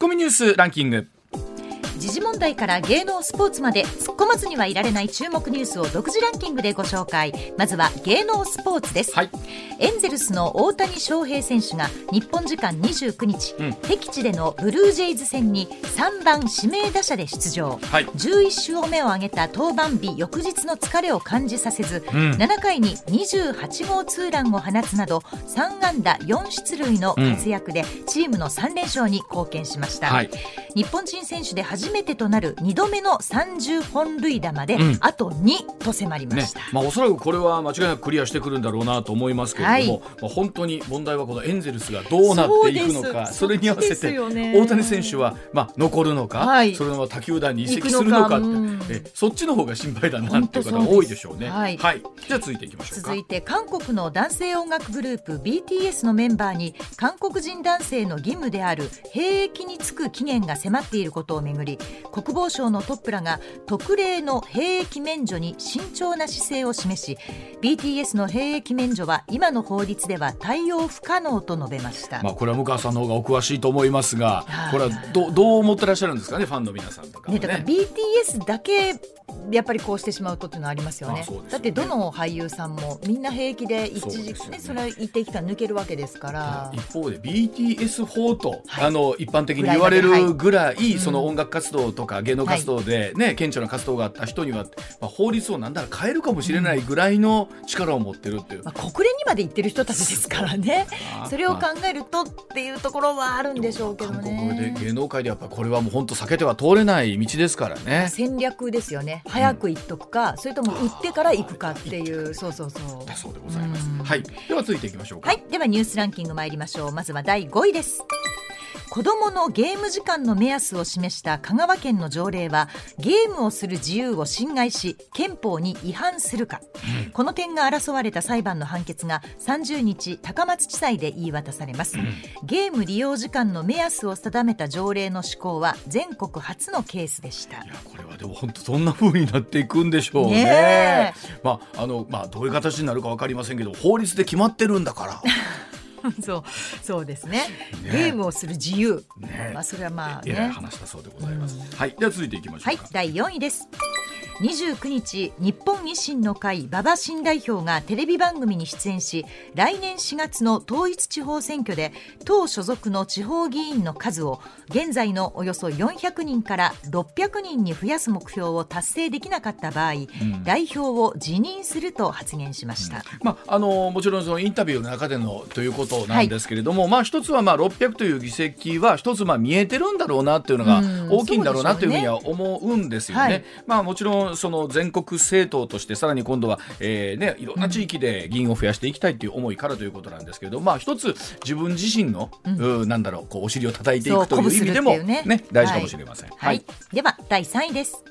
コミニュースランキング。時事問題から芸能スポーツまで突っ込まずにはいられない注目ニュースを独自ランキングでご紹介。まずは芸能スポーツです、はい、エンゼルスの大谷翔平選手が日本時間29日、うん、敵地でのブルージェイズ戦に3番指名打者で出場、はい、11勝目を挙げた登板日翌日の疲れを感じさせず、うん、7回に28号ツーランを放つなど3安打4出塁の活躍でチームの3連勝に貢献しました、はい、日本人選手で初初めてとなる2度目の30本塁打まで、あと2と迫りました、ね、まあ、おそらくこれは間違いなくクリアしてくるんだろうなと思いますけれども、はい、まあ、本当に問題はこのエンゼルスがどうなっていくのかそれに合わせて大谷選手は、まあ、残るのか、はい、それとも他球団に移籍するのかえそっちの方が心配だなっていう方が多いでしょうね。はい、はい、じゃあ続いていきましょう続いて韓国の男性音楽グループ BTS のメンバーに韓国人男性の義務である兵役に就く期限が迫っていることをめぐり国防省のトップらが特例の兵役免除に慎重な姿勢を示し BTS の兵役免除は今の法律では対応不可能と述べました、まあ、これは向川さんの方がお詳しいと思いますがこれはどどう思ってらっしゃるんですかねファンの皆さんとか、ね、ね、だから BTS だけやっぱりこうしてしまうとっていうのはありますよね。ね。だってどの俳優さんもみんな平気で一時期ねそれは一定期間抜けるわけですから。一方で BTS 法と、はい、あの一般的に言われるぐらい、その音楽活動とか芸能活動でね、はい、顕著な活動があった人には、まあ、法律をなんだら変えるかもしれないぐらいの力を持ってるっていう。まあ、国連にまで行ってる人たちですからね。それを考えるとっていうところはあるんでしょうけどね。で芸能界でやっぱこれはもう本当避けては通れない道ですからね。戦略ですよね。早く行っとくか、それとも売ってから行くかっていうそうそうそう。だそうでございます、はい。では続いていきましょうはい。ではニュースランキング参りましょう。まずは第5位です子どものゲーム時間の目安を示した香川県の条例はゲームをする自由を侵害し憲法に違反するか、うん、この点が争われた裁判の判決が30日高松地裁で言い渡されます、うん、ゲーム利用時間の目安を定めた条例の施行は全国初のケースでした。いやこれはでも本当どんな風になっていくんでしょうね。ねまああのまあどういう形になるか分かりませんけど法律で決まってるんだから そうそうですね、ね、ゲームをする自由、ね、まあそれはまあね。話だそうでございます、はい。では続いていきましょうはい。第4位です。29日日本維新の会馬場新代表がテレビ番組に出演し来年4月の統一地方選挙で党所属の地方議員の数を現在のおよそ400人から600人に増やす目標を達成できなかった場合、うん、代表を辞任すると発言しました、うん、まあ、あのもちろんそのインタビューの中でのということなんですけれども、はい、まあ、一つはまあ600という議席は一つまあ見えてるんだろうなというのが大きいんだろうなというふうには思うんですよね。はい、まあ、もちろんその全国政党としてさらに今度は、えーね、いろんな地域で議員を増やしていきたいという思いからということなんですけれど、まあ、一つ自分自身の、うん、なんだろうこうお尻を叩いていくという意味でもね、ね大事かもしれません。はい、はい、では第3位です。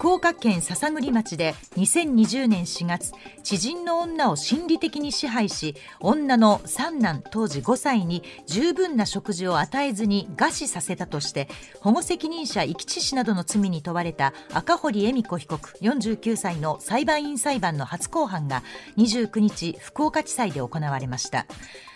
福岡県篠栗町で2020年4月知人の女を心理的に支配し女の三男当時5歳に十分な食事を与えずに餓死させたとして保護責任者遺棄致死などの罪に問われた赤堀恵美子被告49歳の裁判員裁判の初公判が29日福岡地裁で行われました。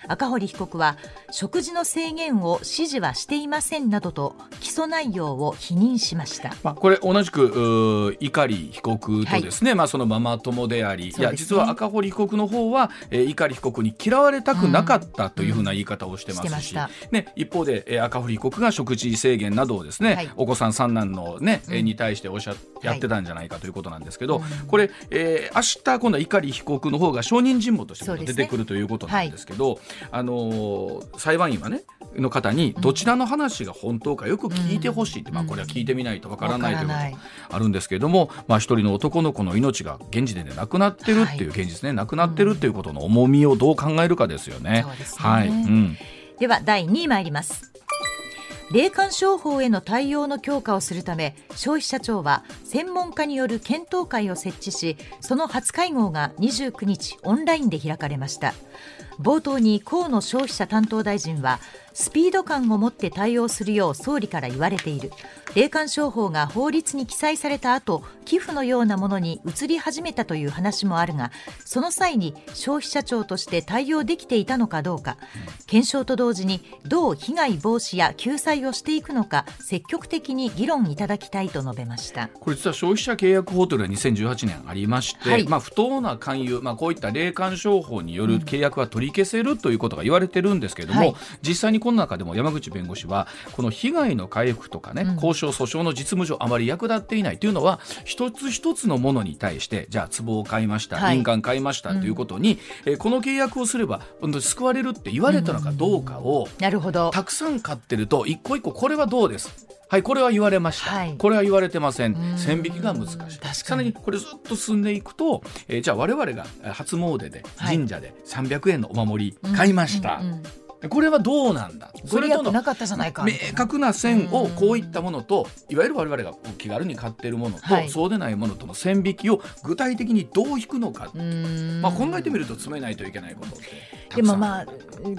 赤堀被告は食事の制限を指示はしていませんなどと起訴内容を否認しました、まあ、これ同じく碇被告とですね、はい、まあ、そのママ友であり、ね、いや実は赤堀被告の方は、えー、碇被告に嫌われたくなかったというふうな言い方をしてますし。うんうん、ね、一方で、えー、赤堀被告が食事制限などをですね、はい、お子さん三男のね、うん、に対しておっしゃやってたんじゃないかということなんですけど、はい、これ、えー、明日今度は碇被告の方が証人尋問として出てくるということなんですけど、あの裁判員はねの方にどちらの話が本当かよく聞いてほしいって、まあこれは聞いてみないとわからないということあるんですけれども、まあ一人の男の子の命が現時点で亡くなってるっていう現実ね、亡くなってるっていうことの重みをどう考えるかですよね。はい。うん。では第2位参ります。霊感商法への対応の強化をするため消費者庁は専門家による検討会を設置しその初会合が29日オンラインで開かれました冒頭に河野消費者担当大臣はスピード感を持って対応するよう総理から言われている。霊感商法が法律に記載された後寄付のようなものに移り始めたという話もあるがその際に消費者庁として対応できていたのかどうか検証と同時にどう被害防止や救済をしていくのか積極的に議論いただきたいと述べました。これ実は消費者契約法というのが2018年ありまして、はい、まあ、不当な勧誘、まあ、こういった霊感商法による契約は取り消せるということが言われてるんですけれども、はい、実際にこの中でも山口弁護士はこの被害の回復とかね、うん、交渉訴訟の実務上あまり役立っていないというのは一つ一つのものに対してじゃあ壺を買いました、印鑑買いましたということに、うん、えこの契約をすれば救われるって言われたのかどうかを、なるほど。たくさん買ってると一個一個これはどうです？はいこれは言われました、はい、これは言われてません。線引きが難しい。さらにこれずっと進んでいくと、えー、じゃあ我々が初詣で神社で300円のお守り買いました、これはどうなんだ？それとの明確な線をこういったものといわゆる我々が気軽に買っているものと、はい、そうでないものとの線引きを具体的にどう引くのか。まあ、考えてみると詰めないといけないことでもまあ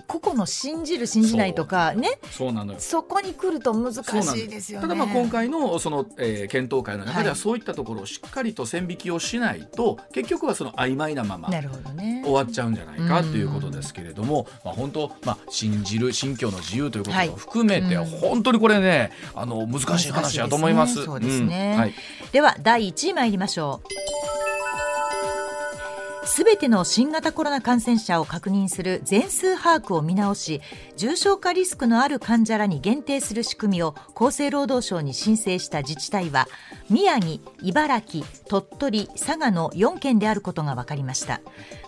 個々の信じる信じないとかね。そうなのよ。そこに来ると難しいですよね。ただまあ今回のその、えー、検討会の中ではそういったところをしっかりと線引きをしないと、はい、結局はその曖昧なままなるほど、ね、終わっちゃうんじゃないかということですけれども、まあ、本当、まあ、信じる信教の自由ということも含めて、はい、本当にこれねあの難しい話だと思います。そうですね、うん。はい、では第1位参りましょう。全ての新型コロナ感染者を確認する全数把握を見直し重症化リスクのある患者らに限定する仕組みを厚生労働省に申請した自治体は宮城、茨城、鳥取、佐賀の4県であることが分かりました。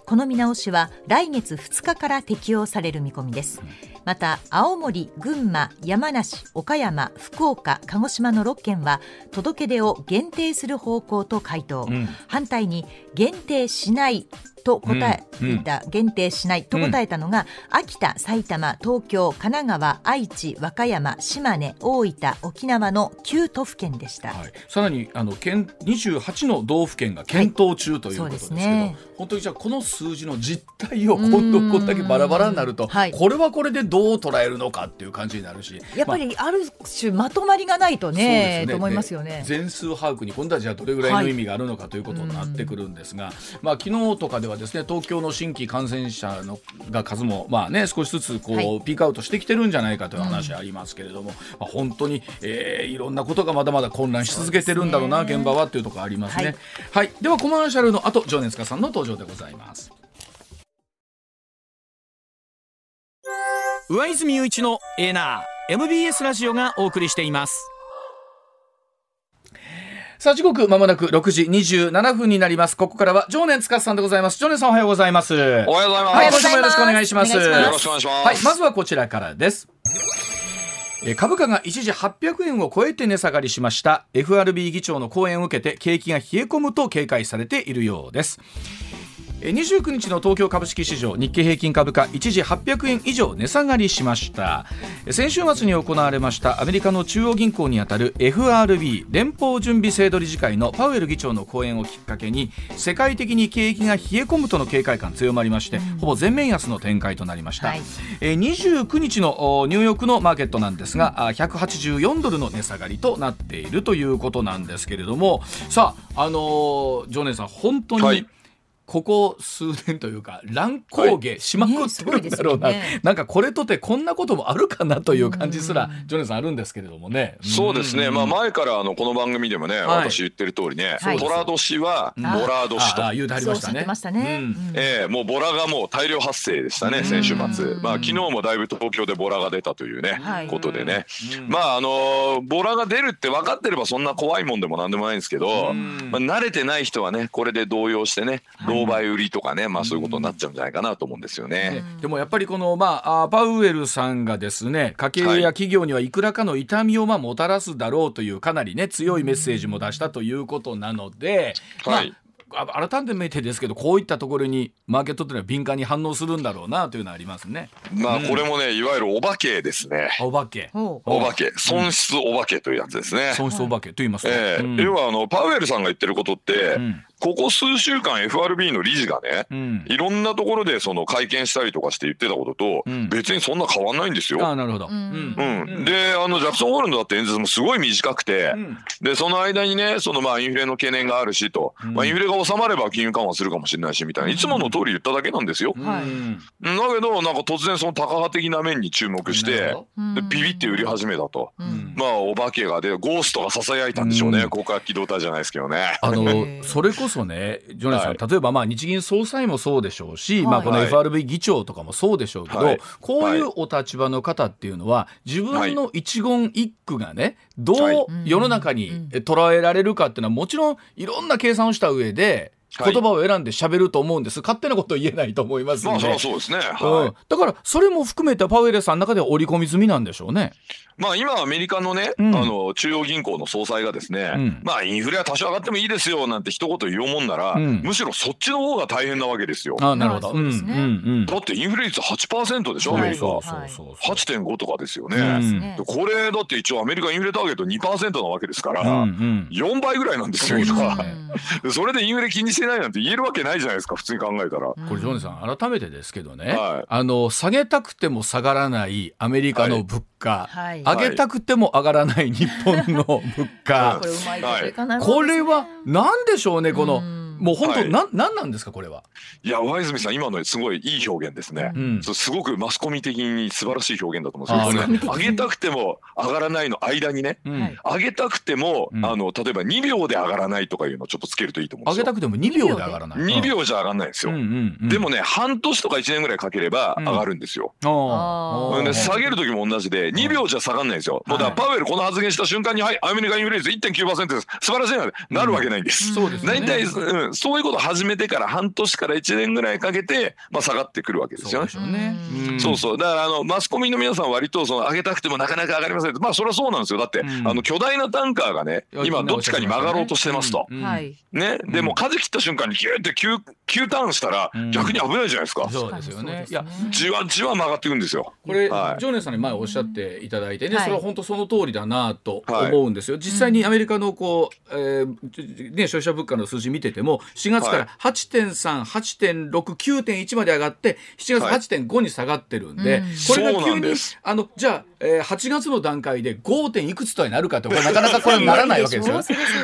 この見直しは来月2日から適用される見込みです。また青森、群馬、山梨、岡山、福岡、鹿児島の6県は届け出を限定する方向と回答、うん、反対に限定しないと答えた、うん、限定しないと答えたのが、うん、秋田、埼玉、東京、神奈川、愛知、和歌山、島根、大分、沖縄の9都府県でした、はい、さらにあの県28の道府県が検討中ということですけど、はいね、本当にじゃあこの数字の実態を今度こんだけバラバラになると、はい、これはこれでどう捉えるのかっていう感じになるし。やっぱりあ。る種まとまりがないとね,、ね。と思いますよね。全数把握に今度はじゃあどれぐらいの意味があるのかということになってくるんですが、まあ昨日とかではですね東京の新規感染者のが数もまあね少しずつこう、はい、ピークアウトしてきてるんじゃないかという話ありますけれども、まあ、本当に、えー、いろんなことがまだまだ混乱し続けてるんだろうな、ね、現場はっていうところありますね。はい、はい、ではコマーシャルの後情熱家さんの登場でございます。上泉雄一のエーナー MBS ラジオがお送りしています。さあ時刻まもなく6時27分になります。ここからは常年司さんでございます。常年さんおはようございます。おはようございます。はい今週もよろしくお願いします。よろしくお願いします。はいまずはこちらからです。株価が一時800円を超えて値下がりしました。FRB 議長の講演を受けて景気が冷え込むと警戒されているようです29日の東京株式市場日経平均株価一時800円以上値下がりしました。先週末に行われましたアメリカの中央銀行にあたる FRB 連邦準備制度理事会のパウエル議長の講演をきっかけに世界的に景気が冷え込むとの警戒感強まりまして、ほぼ全面安の展開となりました、はい、29日のニューヨークのマーケットなんですが184ドルの値下がりとなっているということなんですけれどもさああのー、ジョネさん本当に、はいここ数年というか乱高下しまくってるんだろうな、はいねね、なんかこれとてこんなこともあるかなという感じすらジョネさんあるんですけれどもね。そうですね、まあ、前からあのこの番組でもね、はい、私言ってる通りね、はい、ボラ年はボラ年と。ああ言うてありましたね。ね、うん、えー、もうボラがもう大量発生でしたね先週末。まあ昨日もだいぶ東京でボラが出たというね、ことでね。まああのボラが出るって分かってればそんな怖いもんでもなんでもないんですけど、まあ、慣れてない人はねこれで動揺してね、狼狽売りとかね、まあ、そういうことになっちゃうんじゃないかなと思うんですよね。でもやっぱりこの、まあ、パウエルさんがですね家計や企業にはいくらかの痛みをまあもたらすだろうというかなりね強いメッセージも出したということなので、はい、改めてですけどこういったところにマーケットというのは敏感に反応するんだろうなというのはありますね。まあこれもね、いわゆるお化けですね。お化け。お化け、損失お化けというやつですね。損失お化けと言いますか。えー要はあのパウエルさんが言ってることって、ここ数週間 FRB の理事がね、うん、いろんなところでその会見したりとかして言ってたことと、別にそんな変わんないんですよ。あなるほど、うん。であのジャクソンホールのだって演説もすごい短くて、でその間にねそのまあインフレの懸念があるしと、まあ、インフレが収まれば金融緩和するかもしれないしみたいないつもの通り言っただけなんですよ。だけどなんか突然その高派的な面に注目してでビビって売り始めたと、まあお化けがでゴーストがささやいたんでしょうね、国家機動隊じゃないですけどね。あの それこそね。ジョネさん、例えばまあ日銀総裁もそうでしょうし、まあこの FRB 議長とかもそうでしょうけど、こういうお立場の方っていうのは自分の一言一句がねどう世の中に捉えられるかっていうのはもちろんいろんな計算をした上で言葉を選んで喋ると思うんです、勝手なこと言えないと思いますまあそうですね、はい、うん、だからそれも含めてパウエルさんの中では織り込み済みなんでしょうね。まあ今アメリカのね、うん、あの中央銀行の総裁がですね、うん、まあインフレは多少上がってもいいですよなんて一言言おうもんなら、うん、むしろそっちの方が大変なわけですよ。あなるほど。うんうんだってインフレ率8%でしょ、アメリカ。8.5とかですよね。これだって一応アメリカインフレターゲット2%なわけですから、うんうん、4倍ぐらいなんですよ今。それでインフレ気にしてないなんて言えるわけないじゃないですか普通に考えたら。これジョンさん改めてですけどね、はい、あの下げたくても下がらないアメリカの物価、はい、上げたくても上がらない日本の物価、これは何でしょうねこの。もう本当、はい、ななんなんですかこれは？いや上泉さん今のすごいいい表現ですね。うん、すごくマスコミ的に素晴らしい表現だと思うんですけど、ね、上げたくても上がらないの間にね、うん、上げたくても、うん、あの例えば2秒で上がらないとかいうのをちょっとつけるといいと思うんですよ。上げたくても2秒で上がらない。2秒じゃ上がらないんですよ。でもね半年とか1年ぐらいかければ上がるんですよ。うん、で下げる時も同じで2秒じゃ下がらないんですよ。もうだからパウエルこの発言した瞬間にはいアメリカインフレ率1.9%です素晴らしいななるわけないんです。そうですね。大体、うん、そういうこと始めてから半年から1年ぐらいかけて、まあ、下がってくるわけですよね。そうね。そうそう。だからあのマスコミの皆さん割とその上げたくてもなかなか上がりません。まあそれはそうなんですよ。だって、うん、あの巨大なタンカーがね今どっちかに曲がろうとしてますと。うん、ね、でも舵切った瞬間にギューって急急ターンしたら逆に危ないじゃないですか。そうですよね。いやじわじわ曲がっていくんですよ。これ、はい、ジョーネさんに前おっしゃっていただいてね、はい、それは本当その通りだなと思うんですよ。はい、実際にアメリカのこう、えー、ね消費者物価の数字見てても4月から8.3、8.6、9.1まで上がって7月8.5に下がってるんで、はい、これが急にあのじゃあ、えー、8月の段階で 5. いくつとはなるかってこれなかなかこれならないわけですよ。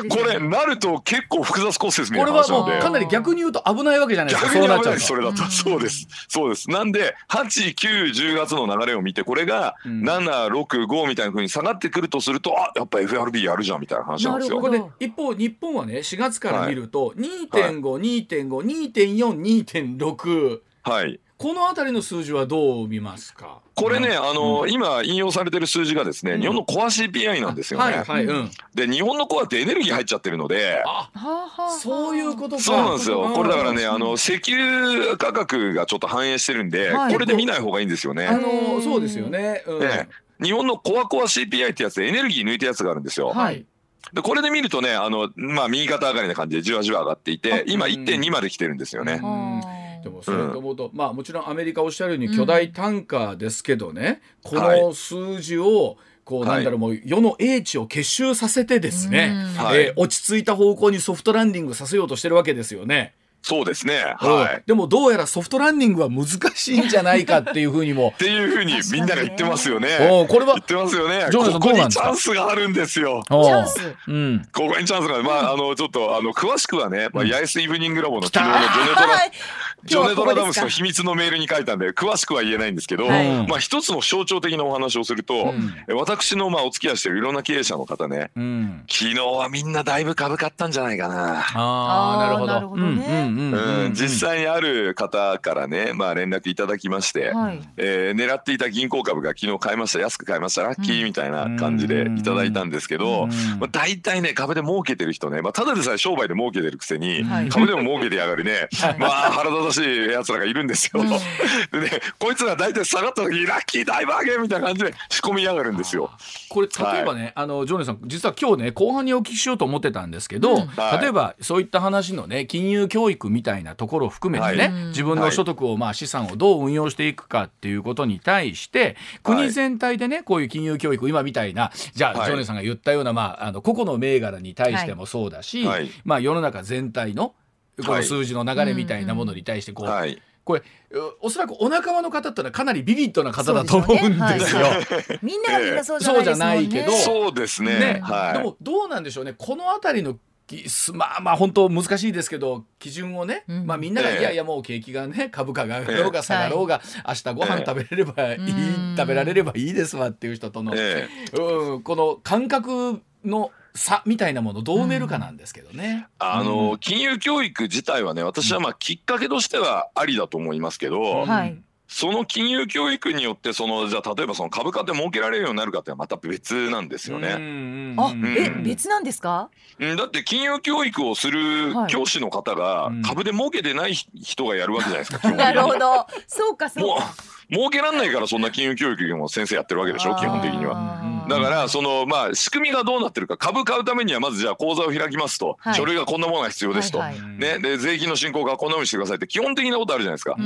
これなると結構複雑骨折みたいなこれはもうかなり逆に言うと危ないわけじゃないですか。そうなっちゃうそれだと、そうです。そうです。なんで8、9、10月の流れを見てこれが7、6、5みたいなふうに下がってくるとするとあやっぱ FRB やるじゃんみたいな話なんですよ。一方日本はね4月から見ると2.5、2.5、2.4、2.6。はい。この辺りの数字はどう見ますか？これね、あの、うん、今引用されてる数字がですね、うん、日本のコア CPI なんですよね。はいはいうん、で、日本のコアってエネルギー入っちゃってるので、あそういうことそうなんですよ。これだからね、あの石油価格がちょっと反映してるんで、はい、これで見ない方がいいんですよね。あのそうですよね。ね日本のコアコア CPI ってやつでエネルギー抜いたやつがあるんですよ。はい。でこれで見るとねあの、まあ、右肩上がりな感じでじわじわ上がっていて今1.2まで来てるんですよね。でもそれと思うと、まあもちろんアメリカおっしゃるように巨大単価ですけどね、この数字を、こうなんだろう、もう世の英知を結集させてですね、はえ落ち着いた方向にソフトランディングさせようとしてるわけですよね。そうですね。はい。でもどうやらソフトランディングは難しいんじゃないかっていうふうにも。っていうふうにみんなが言ってますよね。おこれは言ってますよね。ここにチャンスがあるんですよ。チャンス。うん。ここにチャンスがまああのちょっとあの詳しくはね、まあヤイスイブニングラボの昨日のジョネトラジョネドラダムスの秘密のメールに書いたんで詳しくは言えないんですけど、はい、まあ一つの象徴的なお話をすると、うん、私のまあお付き合いしてるいろんな経営者の方ね、うん、昨日はみんなだいぶ株買ったんじゃないかな。ああなるほど。なるほどね。実際にある方からね、まあ連絡いただきまして、はい、えー、狙っていた銀行株が昨日買いました安く買いましたラッキーみたいな感じでいただいたんですけど、まあ大体ね株で儲けてる人ね、まあただでさえ商売で儲けてるくせに、はい、株でも儲けてやがるね、まあ腹立たしいやつらがいるんですよ。うん、でねこいつら大体下がった時にラッキー大バーゲンみたいな感じで仕込みやがるんですよ。これ例えばね、はい、あのジョネさん実は今日ね後半にお聞きしようと思ってたんですけど、うん、例えばそういった話のね金融教育みたいなところを含めてね、はい、自分の所得をまあ資産をどう運用していくかっていうことに対して国全体でねこういう金融教育今みたいなじゃあ、ジョネさんが言ったようなまああの個々の銘柄に対してもそうだし、まあ世の中全体のこの数字の流れみたいなものに対してこう、はい、これおそらくお仲間の方ってのはかなりビビッドな方だと思うんですよ。みんながみんなそうじゃないけど、そうですね。ね。はい、でもどうなんでしょうね。この辺りのまあまあ本当難しいですけど基準をね、うん、まあみんながいやいやもう景気がね株価が上がろうが下がろうが、明日ご飯食べれればいい、食べられればいいですわっていう人との、うん、この感覚の差みたいなものどう埋めるかなんですけどね。あの、金融教育自体はね私はまあきっかけとしてはありだと思いますけど、はい、その金融教育によってそのじゃあ例えばその株価で儲けられるようになるかってまた別なんですよね。あ、え別なんですか？だって金融教育をする教師の方が株で儲けてない人がやるわけじゃないですか。なるほど。そうかそうか。儲けらんないからそんな金融教育も先生やってるわけでしょ基本的には。だからそのまあ仕組みがどうなってるか株買うためにはまずじゃあ口座を開きますと、書類がこんなものが必要ですと、ね、で税金の進行がこんなふうにしてくださいって基本的なことあるじゃないですか。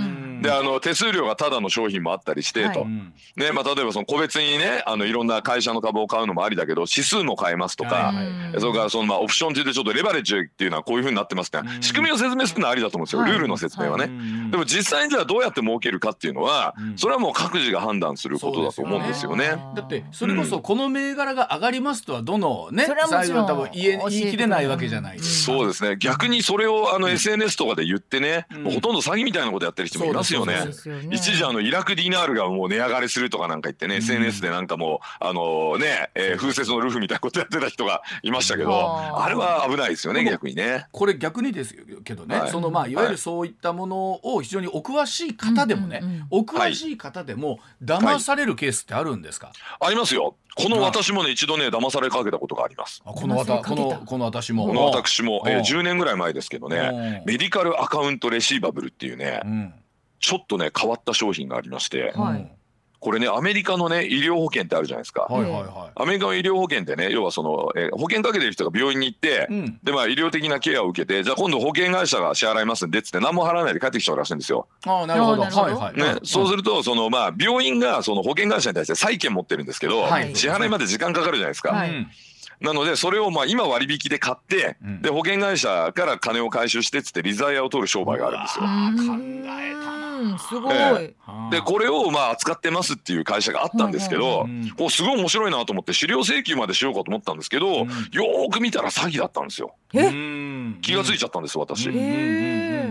であの手数料がただの商品もあったりしてと、ねまあ、例えばその個別にねあのいろんな会社の株を買うのもありだけど指数も買えますとか、それからそのまあオプションって言ってちょっとレバレッジっていうのはこういうふうになってますって仕組みを説明するのはありだと思うんですよ。ルールの説明はね。でも実際にじゃあどうやって儲けるかっていうのはそれはもう各自が判断することだと思うんですよね。だってそれこそこの銘柄が上がりますとはどのね最後は多分言え言い切れないわけじゃないそうですね。逆にそれをあの SNS とかで言ってね、もうほとんど詐欺みたいなことやってる人もいますよね。一時あのイラクディナールがもう値上がりするとかなんか言ってね、SNS でなんかもうあのね、えー、風雪のルフみたいなことやってた人がいましたけどあ。れは危ないですよね逆にね。これ逆にですけどね、そのまあいわゆるそういったものを非常にお詳しい方でもね、お詳しい方でも騙されるケースってあるんですか、ありますよ。この私もね一度ね騙されかけたことがあります。このわたこのこの私も。この私も、えー、10年ぐらい前ですけどねメディカルアカウントレシーバブルっていうね、うん、ちょっとね変わった商品がありまして、はい、これねアメリカのね医療保険ってあるじゃないですか、はいはいはい、アメリカの医療保険ってね要はその、えー、保険かけてる人が病院に行って、うん、でまあ医療的なケアを受けてじゃあ今度保険会社が支払いますんでっつって何も払わないで帰ってきちゃうらしいんですよ。あなるほど。はいはい。ね、そうするとそのまあ病院がその保険会社に対して債権持ってるんですけど、はい、支払いまで時間かかるじゃないですか。はいなのでそれをまあ今割引で買って、うん、で保険会社から金を回収してっつってリザイアを取る商売があるんですよ。考えたすごい、えー、でこれをまあ扱ってますっていう会社があったんですけど、こうすごい面白いなと思って資料請求までしようかと思ったんですけど、うん、よく見たら詐欺だったんですよ。気が付いちゃったんです私。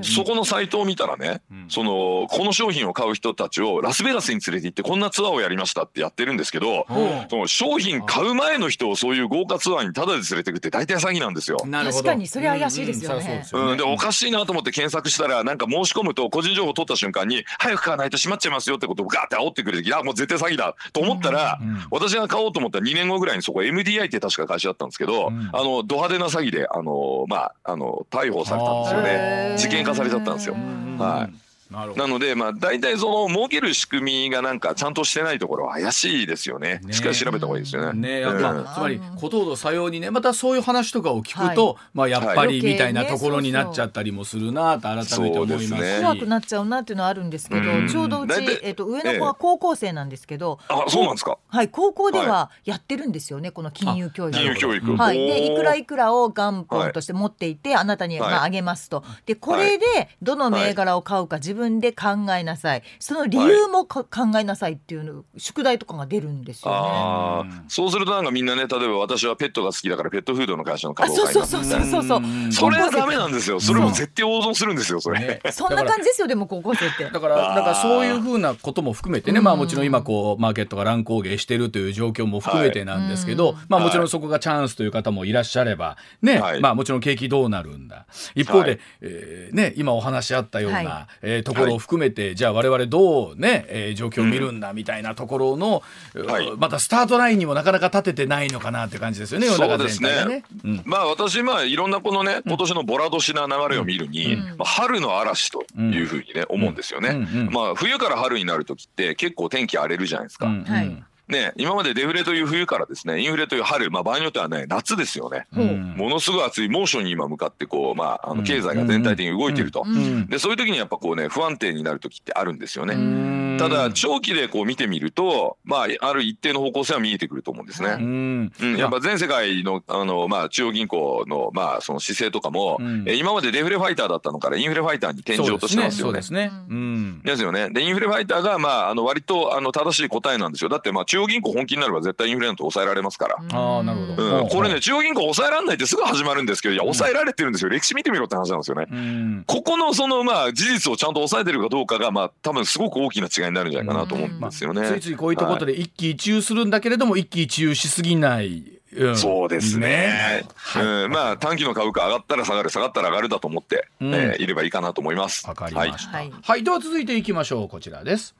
そこのサイトを見たらね、そのこの商品を買う人たちをラスベガスに連れて行ってこんなツアーをやりましたってやってるんですけど、その商品買う前の人をそういう豪華ツアーにタダで連れてくって大体詐欺なんですよ。確かにそれ怪しいですよね。うん、でおかしいなと思って検索したらなんか申し込むと個人情報取った瞬間に早く買わないと閉まっちゃいますよってことをガーって煽ってくれていやもう絶対詐欺だと思ったら、私が買おうと思ったら2年後ぐらいにそこ MDI って確か会社だったんですけど、あのド派手な詐欺であのまああの逮捕されたんですよね事件化されちゃったんですよ。はい。なのでまあ大体その儲ける仕組みがなんかちゃんとしてないところは怪しいですよね。しっかり調べた方がいいですよね。ねやっぱ、つまりことほどさようにねまたそういう話とかを聞くと、はい、まあやっぱりみたいなところになっちゃったりもするなと改めて思います。し。怖、くなっちゃうなっていうのはあるんですけど、ちょうどうちえっ、と上の子は高校生なんですけど、あそうなんですか。はい高校ではやってるんですよねこの金融教育。金融教育。はい。でいくらいくらを元本として持っていて、あなたにまああげますと。でこれでどの銘柄を買うか自分で考えなさい。その理由も考えなさいっていうの宿題とかが出るんですよね。そうするとなんかみんなね例えば私はペットが好きだからペットフードの会社の株を買いますそうそうそうそうそれはダメなんですよ。それも絶対大損するんですよそれ、そんな感じですよでも高校生ってだからだからそういうふうなことも含めてねまあもちろん今こうマーケットが乱高下してるという状況も含めてなんですけど、まあもちろんそこがチャンスという方もいらっしゃればね、まあもちろん景気どうなるんだ。一方で、はえね今お話あったような、はえところを含めて、じゃあ我々どうね、えー、状況を見るんだみたいなところの、はい、またスタートラインにもなかなか立ててないのかなっていう感じですよね世の中全体ね。うん、まあ私まあいろんなこのね今年のボラ年な流れを見るに、うん、まあ、春の嵐というふうにね、思うんですよね。まあ冬から春になる時って結構天気荒れるじゃないですか。はいね、今までデフレという冬からですねインフレという春、まあ、場合によってはね夏ですよね、う。ん、ものすごい暑い猛暑に今向かってこう、まあ、あの経済が全体的に動いていると、でそういう時にやっぱこうね不安定になる時ってあるんですよね。ただ長期でこう見てみると、まあ、ある一定の方向性は見えてくると思うんですね。うん。や。っぱ全世界のあの、まあ、中央銀行の,、まあその姿勢とかも、うん、今までデフレファイターだったのからインフレファイターに転じようとしてますよね。そうですね。うん、ですよね。でインフレファイターが、まあ、あの割とあの正しい答えなんですよ。だって、まあ、中央銀行本気になれば絶対インフレなんて抑えられますから。あなるほど、うん、これね中央銀行抑えられないってすぐ始まるんですけどいや抑えられてるんですよ、歴史見てみろって話なんですよね。ここのそのまあ事実をちゃんと抑えてるかどうかがまあ多分すごく大きな違いになるんじゃないかなと思うんですよね。まあ、ついついこういったことで一喜一憂するんだけれども、はい、一喜一憂しすぎない。うん、そうですね、うん、まあ短期の株価上がったら下がる下がったら上がるだと思って、うん、えー、いればいいかなと思います。わかりました、はい、はい、では続いていきましょう。こちらです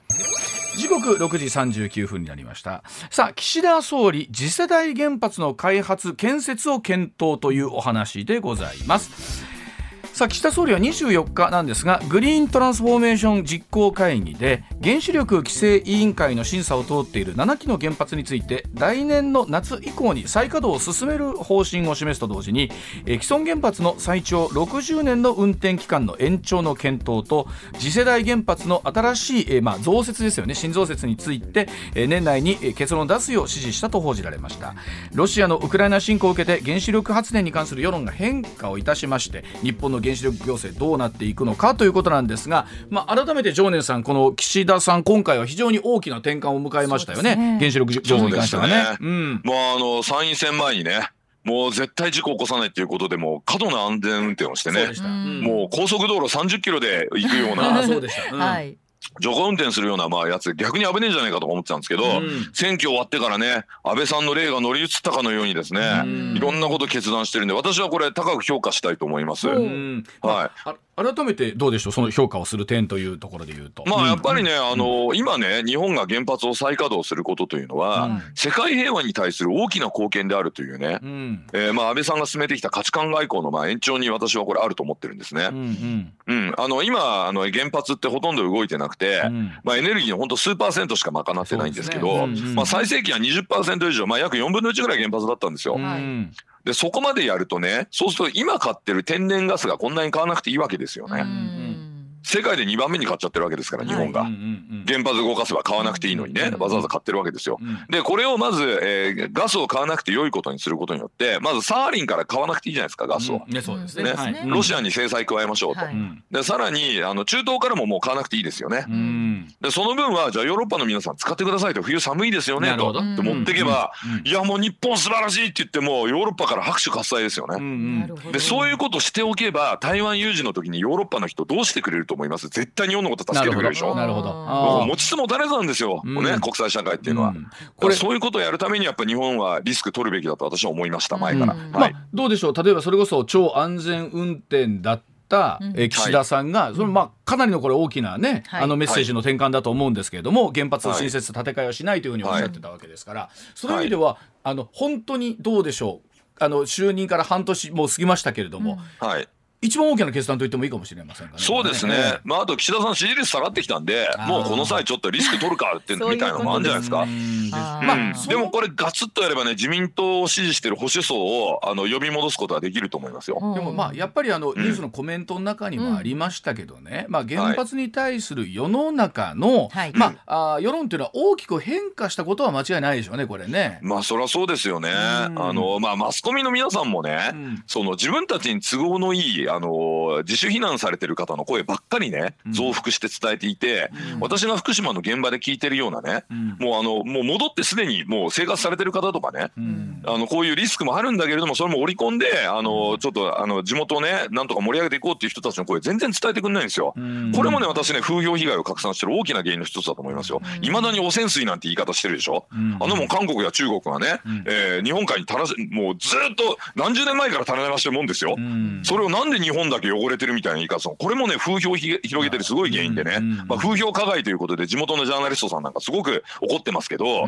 時刻6時39分になりました。さあ岸田総理次世代原発の開発建設を検討というお話でございます。さあ岸田総理は24日なんですがグリーントランスフォーメーション実行会議で原子力規制委員会の審査を通っている7基の原発について来年の夏以降に再稼働を進める方針を示すと同時に既存原発の最長60年の運転期間の延長の検討と次世代原発の新しい、まあ、増設ですよね新増設について年内に結論を出すよう指示したと報じられました。ロシアのウクライナ侵攻を受けて原子力発電に関する世論が変化をいたしまして日本の原子力行政どうなっていくのかということなんですが、まあ、改めて常念さんこの岸田さん今回は非常に大きな転換を迎えましたよね、ね、原子力情報に関してはね。ね。うん、もうあの参院選前にねもう絶対事故起こさないっていうことでも過度な安全運転をしてね、うん、もう高速道路30キロで行くような そうでした、うん、はい徐行運転するようなまあやつ逆に危ねえんじゃないかと思ってたんですけど、うん、選挙終わってからね安倍さんの例が乗り移ったかのようにですね、うん、いろんなこと決断してるんで私はこれ高く評価したいと思います。うん、はい、改めてどうでしょう？その評価をする点というところで言うと。まあやっぱりね、あの今ね日本が原発を再稼働することというのは、世界平和に対する大きな貢献であるというね、うん、えー、まあ安倍さんが進めてきた価値観外交のまあ延長に私はこれあると思ってるんですね。うん、うん、あの今あの原発ってほとんど動いてなくて、うん、まあエネルギーの本当数パーセントしか賄ってないんですけど、ね。まあ最盛期は20%以上、まあ約4分の1ぐらい原発だったんですよ。でそこまでやるとねそうすると今買ってる天然ガスがこんなに買わなくていいわけですよね。世界で2番目に買っちゃってるわけですから日本が、原発動かせば買わなくていいのにね、わざわざ買ってるわけですよ。でこれをまず、えー、ガスを買わなくて良いことにすることによってまずサーリンから買わなくていいじゃないですかガスを。ねそうですね。ロシアに制裁加えましょうと。でさらにあの中東からももう買わなくていいですよね。でその分はじゃあヨーロッパの皆さん使ってくださいと。冬寒いですよねと。って持っていけば、いやもう日本素晴らしいって言ってもヨーロッパから拍手喝采ですよね。でそういうことしておけば台湾有事の時にヨーロッパの人どうしてくれると思います。絶対日本のこと助けてくれるでしょ？なるほど。持ちつ持たれずなんですよ。うん、ね国際社会っていうのは。うん、これそういうことをやるためにやっぱ日本はリスク取るべきだと私は思いました前から。はい、まあどうでしょう。例えばそれこそ超安全運転だった、え岸田さんが、そのまあかなりのこれ大きなね、あのメッセージの転換だと思うんですけれども、原発の新設建て替えをしないというふうにおっしゃってたわけですから、そういう意味では、あの本当にどうでしょう？あの就任から半年もう過ぎましたけれども、はい、一番大きな決断と言ってもいいかもしれませんが、ね、そうですね、えー、まあ、あと岸田さん、支持率下がってきたんで、もうこの際、ちょっとリスク取るかってみたいなのもあるんじゃないですか。まあ、でもこれ、ガツッとやればね、自民党を支持している保守層をあの呼び戻すことはできると思いますよ。でもまあ、やっぱりあのニュースのコメントの中にもありましたけどね、うん、まあ、原発に対する世の中の、はい、まあ、あ世論というのは大きく変化したことは間違いないでしょうね、これね。まあ、そりゃそうですよね。あのまあ、マスコミの皆さんもね、その自分たちに都合のいいあの自主避難されてる方の声ばっかりね増幅して伝えていて、うん、私が福島の現場で聞いてるようなね、うん、もうあのもう戻ってすでにもう生活されてる方とかね、うん、あのこういうリスクもあるんだけれどもそれも織り込んであのちょっとあの地元をねなんとか盛り上げていこうっていう人たちの声全然伝えてくれないんですよ。これもね私ね風評被害を拡散してる大きな原因の一つだと思いますよ。いまだに汚染水なんて言い方してるでしょ？あのもう韓国や中国がね、えー、日本海に垂らしもうずっと何十年前から垂れ流してるもんですよ。それをなんで日本だけ汚れてるみたいな言い方これもね風評を広げてるすごい原因でね、まあ、風評加害ということで地元のジャーナリストさんなんかすごく怒ってますけど、こう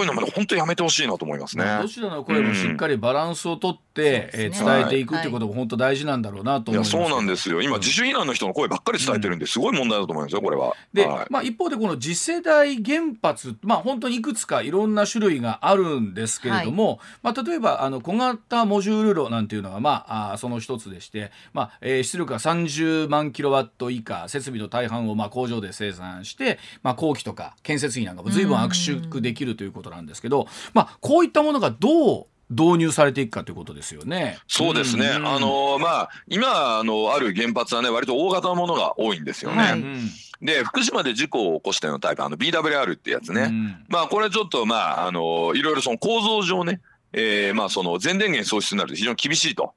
いうのもね本当やめてほしいなと思いますね。どちらの声もしっかりバランスをとって、えー、伝えていくっていうことも本当大事なんだろうなと思います、そうなんですよ。今自主避難の人の声ばっかり伝えてるんです。ごい問題だと思いますよこれは。で、はい、まあ、一方でこの次世代原発まあ本当にいくつかいろんな種類があるんですけれども、はい、まあ、例えばあの小型モジュール炉なんていうのが、まあ、あその一つでして、まあえー、出力が30万キロワット以下設備の大半をまあ工場で生産して、まあ、工期とか建設費なんかも随分圧縮できるということなんですけど、まあ、こういったものがどう導入されていくかということですよね。そうですね。あのまあ今あのある原発はね割と大型のものが多いんですよね。はい、で福島で事故を起こしたようなタイプあの BWR ってやつね。まあこれちょっとまああのいろいろその構造上ね。えー、まあその全電源喪失になると非常に厳しいと、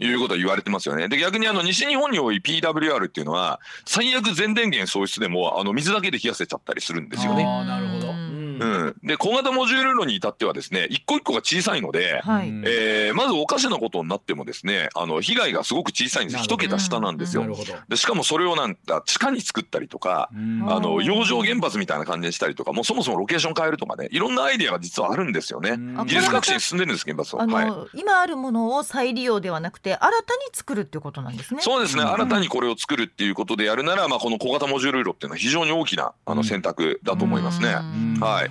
いうことを言われてますよね。で逆にあの西日本に多い PWR っていうのは最悪全電源喪失でもあの水だけで冷やせちゃったりするんですよね。あなるほど。うん、で小型モジュール炉に至ってはですね一個一個が小さいので、はい、えー、まずおかしなことになってもですねあの被害がすごく小さいんです。一桁下なんですよ。でしかもそれをなんか地下に作ったりとかあの洋上原発みたいな感じにしたりとかもうそもそもロケーション変えるとかねいろんなアイデアが実はあるんですよね。技術革新進んでるんです原発は、はい、今あるものを再利用ではなくて新たに作るっていうことなんですね。そうですね、新たにこれを作るっていうことでやるなら、まあ、この小型モジュール炉っていうのは非常に大きなあの選択だと思いますね。はい。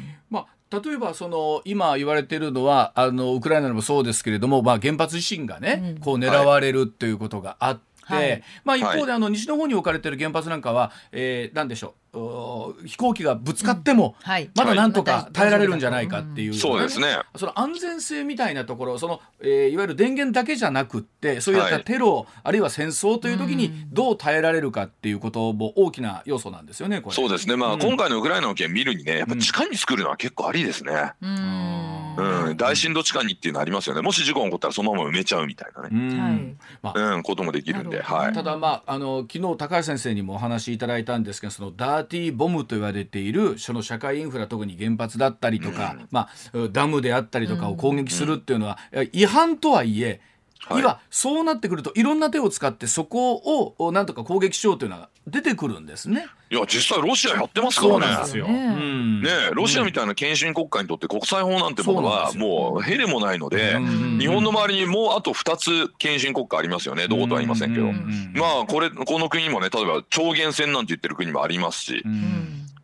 まあ例えばその今言われているのはあのウクライナでもそうですけれども、まあ、原発自身がね、こう狙われるということがあって。はい、まあ、一方であの西の方に置かれている原発なんかは、えー、何でしょう。飛行機がぶつかっても、まだなんとか耐えられるんじゃないかっていう、ね、そうですね。その安全性みたいなところその、えー、いわゆる電源だけじゃなくってそういったテロ、はい、あるいは戦争という時にどう耐えられるかっていうことも大きな要素なんですよねそうですね。まあ、うん、今回のウクライナの件見るにねやっぱ地下に作るのは結構ありですね。うんうん、大震度地下にっていうのありますよね。もし事故が起こったらそのまま埋めちゃうみたいなね、うん。まあ、うん、こともできるんで、はい、ただまああの昨日高橋先生にもお話しいただいたんですけどそのダーティーボムと言われているその社会インフラ特に原発だったりとか、うん、まあ、ダムであったりとかを攻撃するっていうのは、違反とはいえはい、はそうなってくるといろんな手を使ってそこをなんとか攻撃しようというのが出てくるんですね。いや実際ロシアやってますからね。そうですよ。ねロシアみたいな権威主義国家にとって国際法なんてものはもうへでもないので、日本の周りにもうあと2つ権威主義国家ありますよね。どことは言いませんけど、まあこれこの国もね例えば超限戦なんて言ってる国もありますし。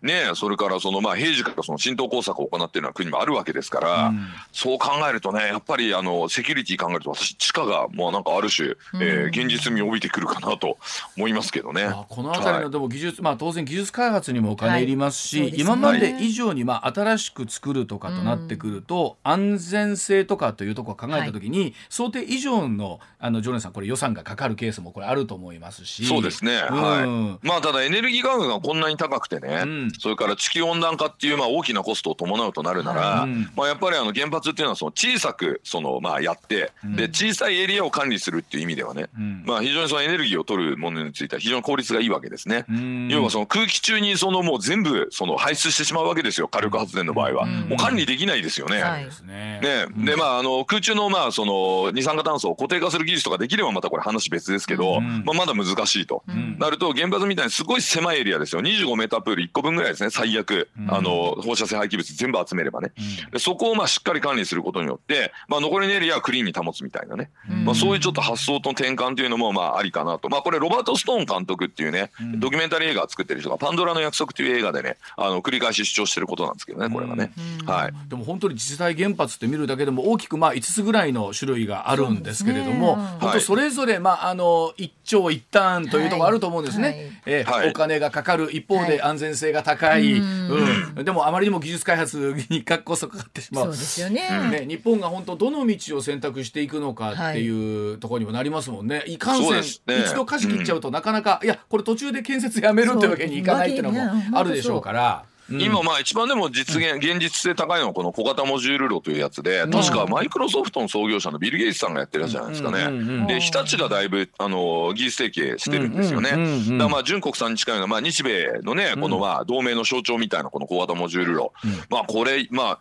ね、それからそのまあ平時からその浸透工作を行っているような国もあるわけですから、うん、そう考えるとねやっぱりあのセキュリティ考えると私地下がもうなんかある種、うん、えー、現実味を帯びてくるかなと思いますけどね。まあ、この辺りのでも技術、はい、まあ当然技術開発にもお金いりますし、はい、今まで以上にまあ新しく作るとかとなってくると、うん、安全性とかというところを考えたときに、はい、想定以上のあのジョネさんこれ予算がかかるケースもこれあると思いますし。そうですね。はい。まあただエネルギー価格がこんなに高くてね、それから地球温温暖化っていうまあ大きなコストを伴うとなるなら、うん、まあ、やっぱりあの原発っていうのはその小さくそのまあやって、うん、で小さいエリアを管理するっていう意味ではね、うん、まあ、非常にそのエネルギーを取るものについては非常に効率がいいわけですね。要はその空気中にそのもう全部その排出してしまうわけですよ火力発電の場合は、もう管理できないですよね。はい、ね。でまああの空中のまあその二酸化炭素を固定化する技術とかできればまたこれ話別ですけど、まあ、まだ難しいと、なると原発みたいにすごい狭いエリアですよ。25メータープール1個分ぐらいですね最悪、あの放射性廃棄物全部集めればね、でそこをまあしっかり管理することによって、まあ、残りのエリアはクリーンに保つみたいなね、まあ、そういうちょっと発想と転換というのもまあありかなと、まあ、これロバート・ストーン監督っていうね、ドキュメンタリー映画を作ってる人が「パンドラの約束」という映画でねあの繰り返し主張してることなんですけどねこれはね、はい、でも本当に次世代原発って見るだけでも大きくまあ5つぐらいの種類があるんですけれども、ね、本当それぞれまああの一長一短というところあると思うんですね、はい、えー、お金がかかる一方で安全性が高い、うん、でもあまりにも技術開発にかっこそかかってしまう。そうですよね。ね日本が本当どの道を選択していくのかっていうところにもなりますもんね、い、かんせん、ね、一度貸し切っちゃうとなかなか、いやこれ途中で建設やめるってわけにいかないっていうのもあるでしょうから。うん、今まあ一番でも実現、現実性高いのはこの小型モジュール炉というやつで、確かマイクロソフトの創業者のビル・ゲイツさんがやってるじゃないですかね。で日立がだいぶあの技術提携してるんですよね。だからまあ純国産に近いのはまあ日米のねこのまあ同盟の象徴みたいなこの小型モジュール炉、まあこれまあ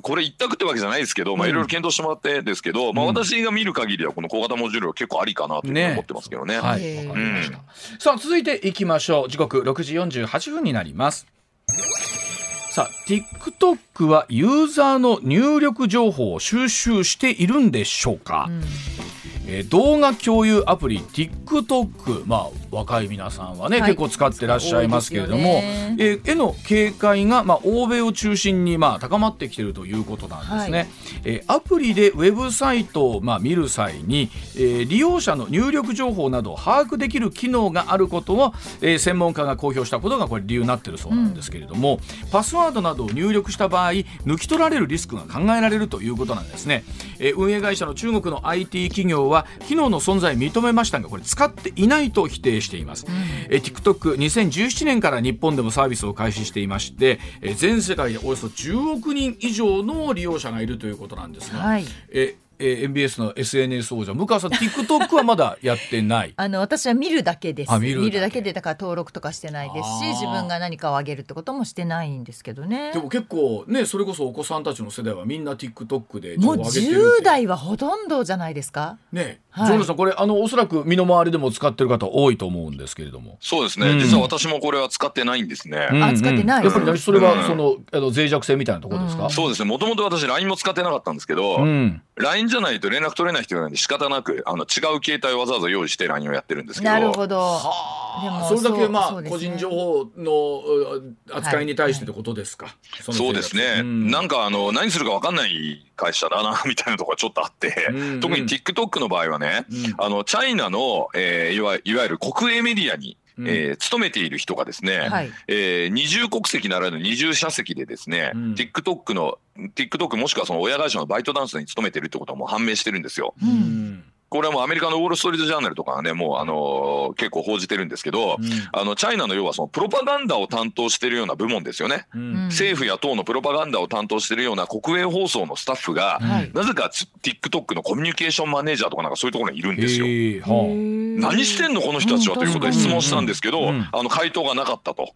これ一択ってわけじゃないですけど、まあいろいろ検討してもらってですけど、うん、まあ私が見る限りはこの小型モジュールは結構ありかなと思ってますけどね。ねはい、うん、さあ続いていきましょう。時刻6時48分になります。さあ TikTok はユーザーの入力情報を収集しているんでしょうか、うん。えー、動画共有アプリ TikTok、まあ、若い皆さんはね、はい、結構使ってらっしゃいますけれども、ね、えー、への警戒が、まあ、欧米を中心に、まあ、高まってきているということなんですね。はい、えー、アプリでウェブサイトを、まあ、見る際に、えー、利用者の入力情報などを把握できる機能があることを、えー、専門家が公表したことがこれ理由になっているそうなんですけれども、うん、パスワードなどを入力した場合抜き取られるリスクが考えられるということなんですね。えー、運営会社の中国の IT 企業は機能の存在を認めましたがこれ使っていないと否定しています、うん、え TikTok2017 年から日本でもサービスを開始していましてえ全世界でおよそ10億人以上の利用者がいるということなんですが、はい、ええー、MBS の SNS 王者向川さん TikTok はまだやってない。あの私は見るだけです。見るだけ。でだから登録とかしてないですし自分が何かをあげるってこともしてないんですけどね。でも結構ねそれこそお子さんたちの世代はみんな TikTok でもう10代はほとんどじゃないですか？ねはい、ジョーさんこれあのおそらく身の回りでも使ってる方多いと思うんですけれども。そうですね、うん、実は私もこれは使ってないんですね、うんうん、あ使ってない。やっぱりそれはその、あの脆弱性みたいなところですか、そうですね。もともと私 LINE も使ってなかったんですけど、LINE じゃないと連絡取れない人なんで仕方なくあの違う携帯をわざわざ用意して LINE をやってるんですけど。なるほど。でもそれだけまあ、ね、個人情報の扱いに対してってことですか、はい。はい、そうですね、うん、なんかあの何するか分かんない会社だなみたいなところがちょっとあって、うん。うん、特に TikTok の場合はね、うん、あのチャイナの、えー、いわいわゆる国営メディアにうん、えー、勤めている人がですね、はい、えー、二重国籍ならぬ二重社籍でですね、うん、TikTok の TikTok もしくはその親会社のバイトダンスに勤めてるってことはもう判明してるんですよ。うんこれはもうアメリカのウォール・ストリート・ジャーナルとかはねもうあのー、結構報じてるんですけど、うん、あのチャイナの要はそのプロパガンダを担当してるような部門ですよね、うん、政府や党のプロパガンダを担当してるような国営放送のスタッフが、なぜか TikTok のコミュニケーションマネージャーとかなんかそういうところにいるんですよ。何してんのこの人たちはということで質問したんですけど、あの回答がなかったと。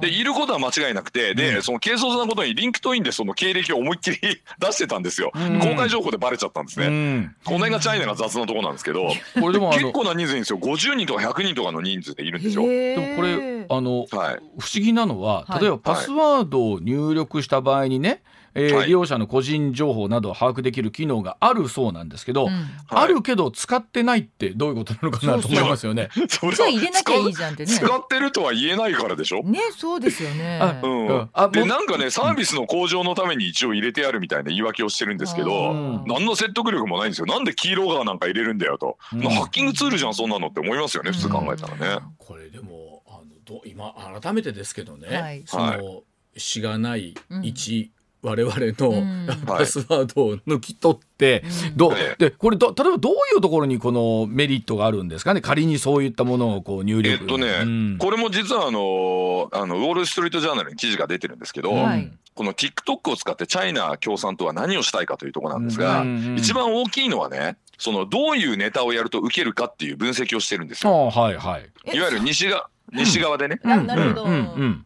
でいることは間違いなくてでその軽率なことに LinkedIn でその経歴を思いっきり 出してたんですよ。公開情報でバレちゃったんですね。この辺がチャイナが雑なところなんですけど。これでも結構な人数ですよ50人とか100人とかの人数でいるんですよ。でもこれあの、はい、不思議なのは例えばパスワードを入力した場合にね、えー、はい、利用者の個人情報などを把握できる機能があるそうなんですけど、うん、あるけど使ってないってどういうことなのかなと思いますよね。じゃあ入れなきゃいいじゃんってね。使ってるとは言えないからでしょ？ねそうですよね。うん、あでなんかねサービスの向上のために一応入れてやるみたいな言い訳をしてるんですけど、うん、何の説得力もないんですよ。なんで黄色側なんか入れるんだよと、うん、ハッキングツールじゃんそんなのって思いますよね普通考えたらね。これでもあのど今改めてですけどね、はい、その、しがない。一、我々の、パスワードを抜き取って、どでこれど例えばどういうところにこのメリットがあるんですかね？仮にそういったものをこう入力。えっとね、うん、これも実はあのあのウォール・ストリート・ジャーナルに記事が出てるんですけど、はい、この TikTok を使ってチャイナ共産党は何をしたいかというところなんですが、うんうん、一番大きいのはねそのどういうネタをやると受けるかっていう分析をしてるんですよ。はいはい、いわゆる西が西側でね、なるほど、うん。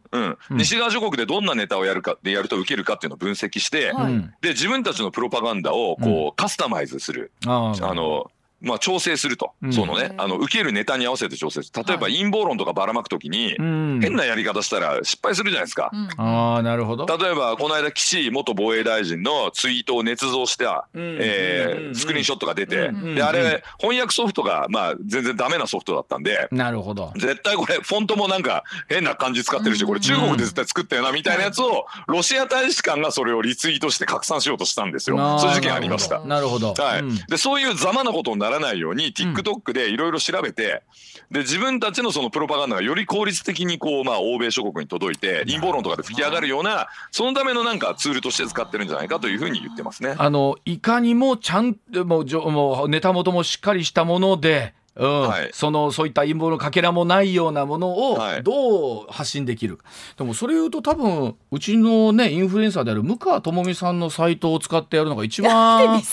西側諸国でどんなネタをやるかでやると受けるかっていうのを分析して、で自分たちのプロパガンダをこうカスタマイズする、あのまあ、調整すると、うん、そのねあの受けるネタに合わせて調整する。例えば陰謀論とかばらまくときに、変なやり方したら失敗するじゃないですか。あなるほど。例えばこの間岸元防衛大臣のツイートを捏造した、えー、スクリーンショットが出て、であれ翻訳ソフトが、まあ、全然ダメなソフトだったんでなるほど。絶対これフォントもなんか変な感じ使ってるしこれ中国で絶対作ったよなみたいなやつをロシア大使館がそれをリツイートして拡散しようとしたんですよ。そういう事件ありました。なるほど、はい。でそういうざまなことにならないように TikTok でいろいろ調べて、で自分たちのそのプロパガンダがより効率的にこう、まあ、欧米諸国に届いて陰謀論とかで吹き上がるようなそのためのなんかツールとして使ってるんじゃないかというふうに言ってますね。あのいかにもちゃんもうもうネタ元もしっかりしたものでうん。はい、そのそういった陰謀のかけらもないようなものをどう発信できるか、はい、でもそれ言うと多分うちのねインフルエンサーである向川智美さんのサイトを使ってやるのが一番ね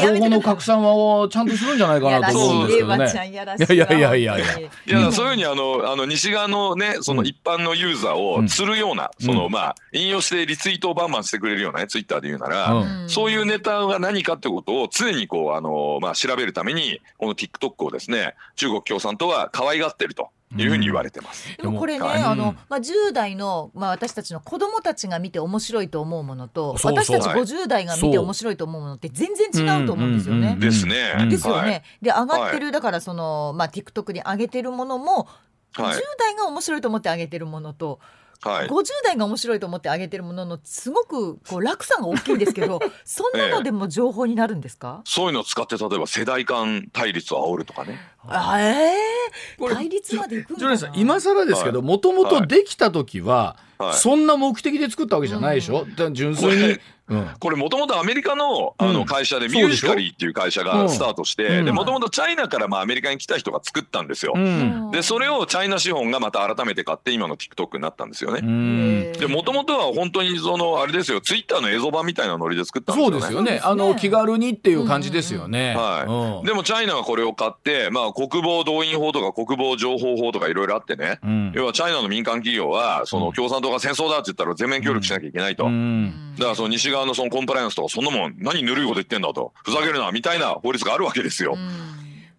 情報の拡散はちゃんとするんじゃないかなと思うんですけどね。いやいやいやいやいや。いやそういうふうにあのあの西側のねその一般のユーザーを釣るような、うん、そのまあ引用してリツイートをバンバンしてくれるようなねツイッターで言うなら、うん、そういうネタが何かってことを常にこうあのまあ調べるためにこの TikTok TikTok をですね中国共産党は可愛がってるというふうに言われてます。でもこれね、あのまあ10代のまあ私たちの子供たちが見て面白いと思うものと、私たち50代が見て面白いと思うものって全然違うと思うんですよね。ですね。ですよね。で上がってるだからそのまあ TikTok に上げてるものも、10代が面白いと思って上げてるものと。はい、50代が面白いと思ってあげてるもののすごくこう落差が大きいんですけど そんなのでも情報になるんですか、えそういうのを使って例えば世代間対立を煽るとかね。あえー、対立までいくんだな。今更ですけどもともとできた時は、はい、そんな目的で作ったわけじゃないでしょ、うん、純粋にこれもともとアメリカのあの会社でミュージカリーっていう会社がスタートしてもともとチャイナからまあアメリカに来た人が作ったんですよ。でそれをチャイナ資本がまた改めて買って今の TikTok になったんですよね。でもともとは本当にそのあれですよツイッターの映像版みたいなノリで作ったんですよ。ね。そうですよね。あの気軽にっていう感じですよね。はい。でもチャイナがこれを買ってまあ国防動員法とか国防情報法とかいろいろあってね、要はチャイナの民間企業はその共産党が戦争だって言ったら全面協力しなきゃいけないと。だからその西側のそのコンプライアンスとかそんなもん何ぬるいこと言ってんだとふざけるなみたいな法律があるわけですよ。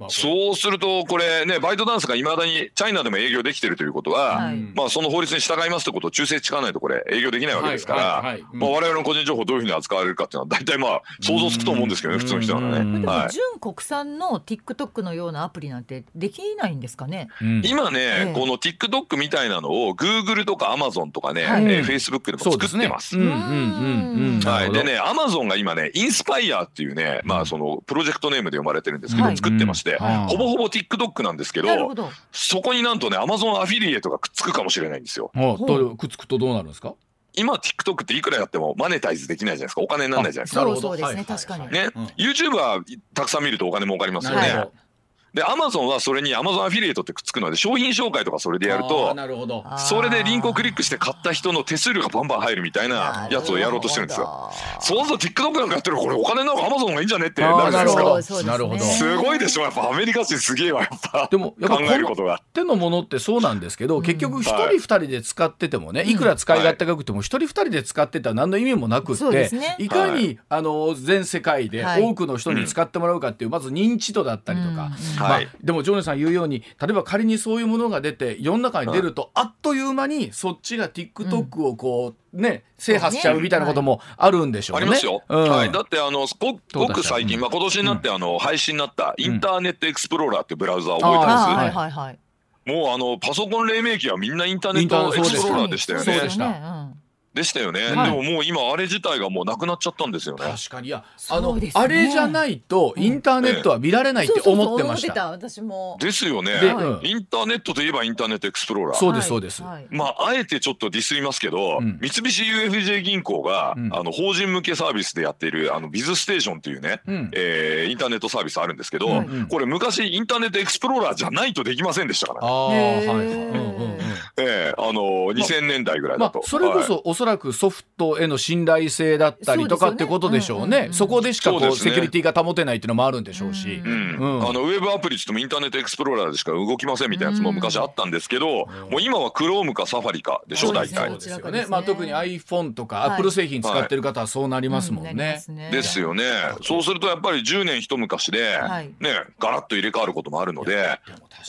そうするとこれねバイトダンスがいまだにチャイナでも営業できてるということは、はい、まあその法律に従いますってことを忠誠誓わないとこれ営業できないわけですから、まあ我々の個人情報どういうふうに扱われるかっていうのは大体まあ想像つくと思うんですけどね普通の人はね。はい、純国産の TikTok のようなアプリなんてできないんですかね。うん、今ね、ええ、この TikTok みたいなのを Google とか Amazon とかね、はい、えー、Facebook でも作ってます。はい。でね Amazon が今ねインスパイアっていうねまあそのプロジェクトネームで読まれてるんですけど、作ってまして、ほぼほぼ TikTok なんですけどそこになんとね Amazon アフィリエイトがくっつくかもしれないんですよ。くっつくとどうなるんですか？今 TikTok っていくらやってもマネタイズできないじゃないですかお金にならないじゃないですか。そうそうですね確かに。ね、うん、YouTube はたくさん見るとお金儲かりますよね。でアマゾンはそれにアマゾンアフィリエイトってくっつくので商品紹介とかそれでやるとそれでリンクをクリックして買った人の手数料がバンバン入るみたいなやつをやろうとしてるんですよ。そうすると TikTok なんかやってるこれお金なんかアマゾンがいいんじゃねってなるじゃないですか。なるほど。すごいでしょ。やっぱアメリカ人すげえわやっぱ。でもやっぱ考えることが。手のものってそうなんですけど、結局一人二人で使っててもね、いくら使い勝手が良くても一人二人で使ってたら何の意味もなくって、いかにあの全世界で多くの人に使ってもらうかっていうまず認知度だったりとか、まあでもジョネさん言うように例えば仮にそういうものが出て世の中に出ると、あっという間にそっちが TikTok をこう、ね制覇しちゃうみたいなこともあるんでしょうね。ありますよ。うん、はい、だってあのごごく最近、まあ、今年になってあの廃止になったインターネットエクスプローラーっていうブラウザ覚えてます、はいはいはいもうあのパソコン黎明期はみんなインターネットエクスプローラーでしたよね。でした。よね、はい、でももう今あれ自体がもうなくなっちゃったんですよね。確かに。いやあの、ね、あれじゃないとインターネットは見られないって思ってました、私も。ですよね、はい、インターネットといえばインターネットエクスプローラー。そうですそうです、はい、まああえてちょっとディスりますけど、うん、三菱 UFJ 銀行が、うん、あの法人向けサービスでやっているあのビズステーションっていうね、うん、えー、インターネットサービスあるんですけど、うん、これ昔インターネットエクスプローラーじゃないとできませんでしたから、ね、ああはいはい、うんうんええー、あの2000年代ぐらいだと、まあ、それこそ、おそらくソフトへの信頼性だったりとかってことでしょうね。そこでしかこう、セキュリティが保てないっていうのもあるんでしょうし。うんあのウェブアプリってもインターネットエクスプローラーでしか動きませんみたいなやつも昔あったんですけど、もう今はクロームかサファリかでしょ大体。そうですよね。まあ特に iPhone とかアップル製品使ってる方はそうなりますもんね。ですよね。そうするとやっぱり10年一昔でねガラッと入れ替わることもあるので、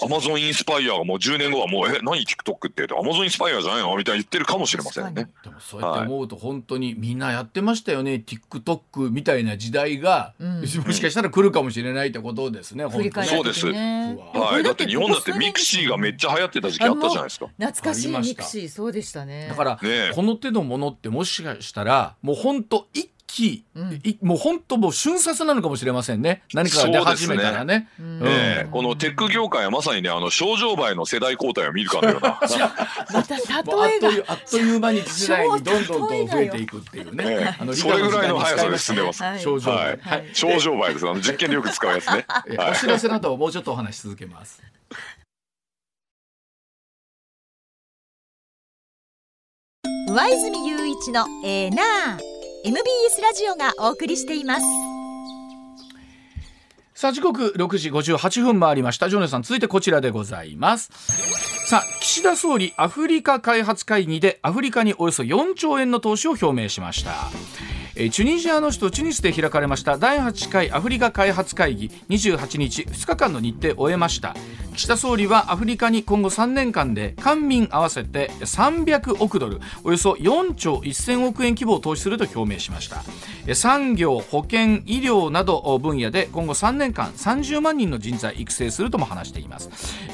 Amazon Inspire がもう10年後はもうえ何 TikTok って Amazon Inspire じゃないのみたいに言ってるかもしれませんね。でもそうやって思うと本当にみんなやってましたよね TikTok みたいな時代が、うん、もしかしたら来るかもしれないってことですね。そうです。はい。だって日本だってミクシーがめっちゃ流行ってた時期あったじゃないですか。懐かしいミクシーそうでしたね。だから、ね、この手のものってもしかしたらもう本当一期、うん、もう本当もう瞬殺なのかもしれませんね。何かが出始めたらね。ね、うん。えー、このテック業界はまさにねあの症状映えの世代交代を見るかのようなまた例えが。あっという間に次第にどんどんと増えていくっていうね、えー、あのそれぐらいの速さで進んでます、はい、症状映え、はい、症状映えですあの実験でよく使うやつね、はい、お知らせなどもうちょっとお話し続けます。上泉雄一のエーナー MBS ラジオがお送りしています。さあ時刻6時58分回りました。ジョネさん続いてこちらでございます。さあ岸田総理アフリカ開発会議でアフリカにおよそ4兆円の投資を表明しました。ええ、チュニジアの首都チュニスで開かれました第8回アフリカ開発会議28日2日間の日程を終えました。岸田総理はアフリカに今後3年間で官民合わせて300億ドルおよそ4兆1000億円規模を投資すると表明しました。産業保健医療など分野で今後3年間30万人の人材育成するとも話しています。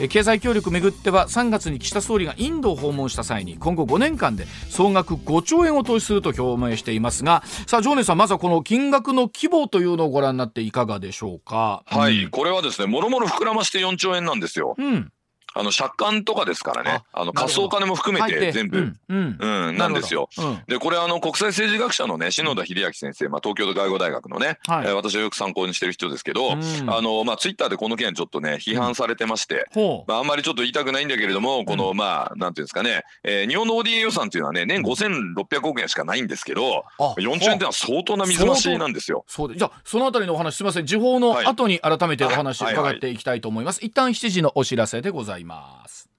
経済協力めぐっては3月に岸田総理がインドを訪問した際に今後5年間で総額5兆円を投資すると表明していますがさあ常念さんまずはこの金額の規模というのをご覧になっていかがでしょうか？はい、これはですねもろもろ膨らまして4兆円なんです。よ。うんあの借款とかですからね、あの仮想金も含めて全部、うん、うん、なんですよ。で、これあの国際政治学者のね、篠田秀明先生、まあ東京都外語大学のね、はい、えー、私はよく参考にしてる人ですけど、あのまあツイッターでこの件ちょっとね批判されてまして、まああんまりちょっと言いたくないんだけれども、このまあなんていうんですかね、えー、日本の ODA 予算っていうのはね年5600億円しかないんですけど、4兆円ってのは相当な水増しなんですよ。そう。で、じゃあそのあたりのお話すみません、時報の後に改めてお話伺っていきたいと思います。はいはい、一旦7時のお知らせでございます。ざいます。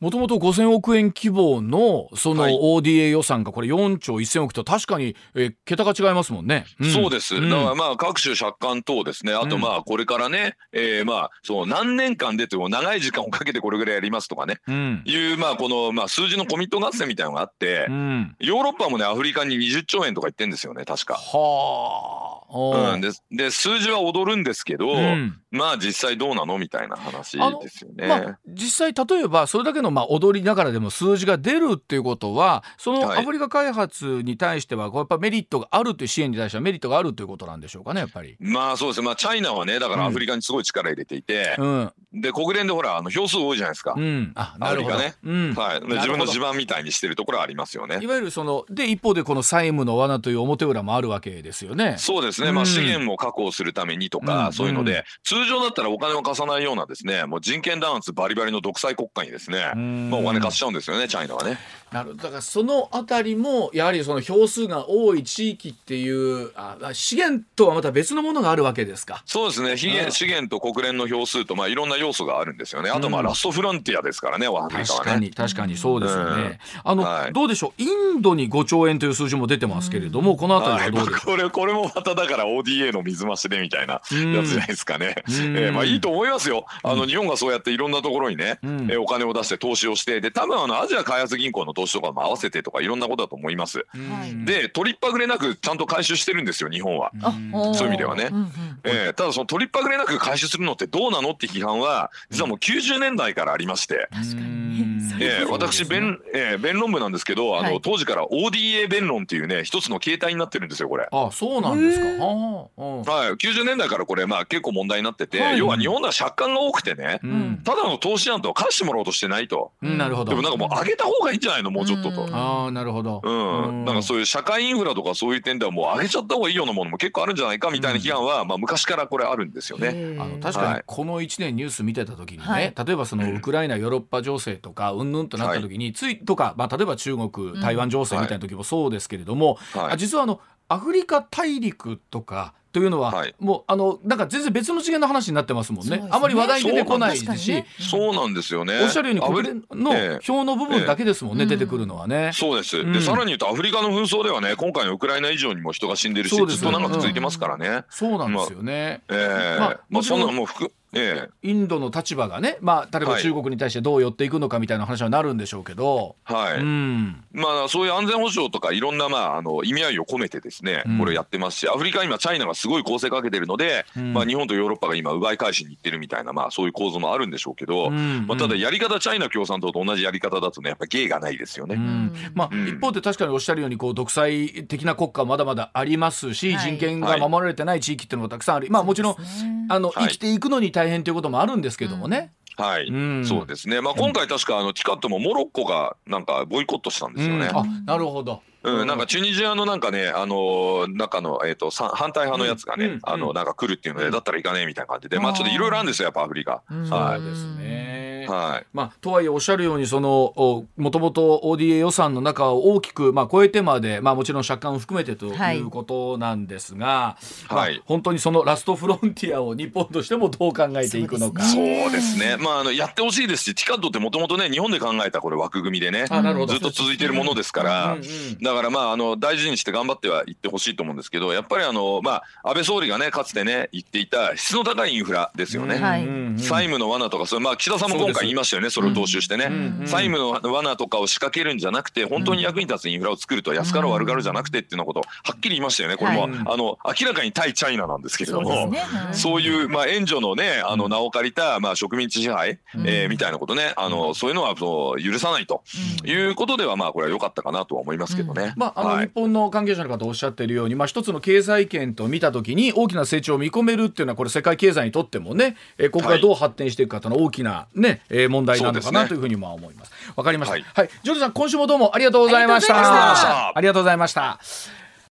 もともと5000億円規模のその ODA 予算がこれ4兆1000億と確かに、えー、桁が違いますもんね。うん、そうです。だからまあ各種借款等ですね。あとまあこれからね、うん、えー、まあそう何年間でとも長い時間をかけてこれぐらいやりますとかね、うん、いうまあこのまあ数字のコミット合戦みたいなのがあって、うん、ヨーロッパもねアフリカに20兆円とか言ってんですよね確か。はあ。うん、でで数字は踊るんですけど、うん、まあ実際どうなのみたいな話ですよね。まあ、実際例えばそれだけのまあ踊りながらでも数字が出るっていうことはそのアフリカ開発に対してはやっぱメリットがあるという支援に対してはメリットがあるということなんでしょうかねやっぱり。まあそうですね。まあチャイナはねだからアフリカにすごい力入れていて、うん、で国連でほらあの票数多いじゃないですか、うん、あなるほど。ね、うん、はい、自分の地盤みたいにしてるところはありますよね。いわゆるそので一方でこの債務の罠という表裏もあるわけですよね。そうですね、まあ、資源も確保するためにとか、うん、そういうので、通常だったらお金を貸さないようなですねもう人権弾圧バリバリの独裁国家にですね、まあ、お金貸しちゃうんですよねチャイナはね。なるだからそのあたりもやはりその票数が多い地域っていうあ資源とはまた別のものがあるわけですか？そうですね。資源資源と国連の票数とまあいろんな要素があるんですよね。あとまあラストフロンティアですからね、アフリカはね。確かに確かにそうですよね、うん、あの、はい、どうでしょう？インドに5兆円という数字も出てますけれども、このあたりはどうでしょう、はい、これこれもまただから ODA の水増しでみたいなやつじゃないですかね、えー、まあいいと思いますよ。あの日本がそうやっていろんなところにね、うん、えー、お金を出して投資をしてで多分あのアジア開発銀行の投資とかも合わせてとかいろんなことだと思います。で取りっぱぐれなくちゃんと回収してるんですよ日本は。そういう意味ではね。えー、ただその取りっぱぐれなく回収するのってどうなのって批判は実はもう90年代からありまして。確かにえー、私弁,、えー、弁論部なんですけどあの、はい、当時から ODA 弁論っていうね一つの形態になってるんですよこれ。あそうなんですか。はい90年代からこれまあ結構問題になってて、はい、要は日本では借款が多くてね、うん、ただの投資なんと貸してもらおうとしてないと。うん、なるほど。でもなんかもう上げた方がいいんじゃないの？もうちょっとと。ああなるほど。うん。なんかそういう社会インフラとかそういう点ではもう上げちゃった方がいいようなものも結構あるんじゃないかみたいな批判は、まあ昔からこれあるんですよね。あの確かにこの1年ニュース見てた時にね、はい、例えばそのウクライナヨーロッパ情勢とかうんぬんとなった時に、ついとか、まあ、例えば中国台湾情勢みたいな時もそうですけれども、はい、実はあのアフリカ大陸とかというのは、はい、もうあのなんか全然別の次元の話になってますもんね。ねあまり話題に出てこないですし、そうなんですよね。おっしゃるように国連の表の部分だけですもんね、えー、出てくるのはね。そうです。うん、でさらに言うとアフリカの紛争ではね、今回のウクライナ以上にも人が死んでるし、ずっと長く続いてますからね。そうなんですよね。まあ、えー、まあ、まあ、そんなもう含ええ、インドの立場がね、まあ、例えば中国に対してどう寄っていくのかみたいな話はなるんでしょうけど、はい、うん、まあ、そういう安全保障とかいろんな、まあ、あの意味合いを込めてですね、これやってますしアフリカ今チャイナがすごい攻勢かけてるので、うん、まあ、日本とヨーロッパが今奪い返しにいってるみたいな、まあ、そういう構造もあるんでしょうけど、うん、まあ、ただやり方チャイナ共産党と同じやり方だとねやっぱ芸がないですよね、まあ、一方で確かにおっしゃるようにこう独裁的な国家まだまだありますし、はい、人権が守られてない地域っていうのもたくさんある、まあ、もちろん、あの生きていくのに大変ということもあるんですけどもね。はい、うん、そうですね。まあ今回確かあのティカットもモロッコがなんかボイコットしたんですよね。うん、あ、なるほど。うん、なんかチュニジアのなんかね、あのー、中の、えっ、ー、と、反対派のやつがね、うん、あの、なんか来るっていうので、だったら行かねえみたいな感じで、まあちょっといろいろあるんですよ、やっぱアフリカ。はい。そうですね。はいまあ、とはいえおっしゃるようにそのもともと ODA 予算の中を大きく、まあ、超えてまで、まあ、もちろん借款を含めてということなんですが、はい、まあ、本当にそのラストフロンティアを日本としてもどう考えていくのか。そうですね、まあ、あのやってほしいですし TICAD ってもともとね日本で考えたこれ枠組みでねずっと続いているものですから、うんうん、だからまああの大事にして頑張ってはいってほしいと思うんですけどやっぱりあの、まあ、安倍総理がねかつてね言っていた質の高いインフラですよね。債務の罠とかそれ、まあ、岸田さんも今回言いましたよねそれを踏襲してね、債務の罠とかを仕掛けるんじゃなくて本当に役に立つインフラを作ると安かろう悪かろうじゃなくてっていうのことをはっきり言いましたよねこれも、あの明らかに対チャイナなんですけれども。そうい。う、まあ、援助のねあの名を借りた、まあ、植民地支配、えー、みたいなことね。あの、そういうのはそう許さないと。いうことではまあこれは良かったかなとは思いますけどね。まああの、日本の関係者の方おっしゃっているように、まあ、一つの経済圏と見たときに大きな成長を見込めるっていうのはこれ世界経済にとってもね、えー、ここがどう発展していくかというのは大きなね、えー、問題なのかなというふうにまあ思います。わ、かりました。はい、はい、ジョルさん今週もどうもありがとうございました。ありがとうございました。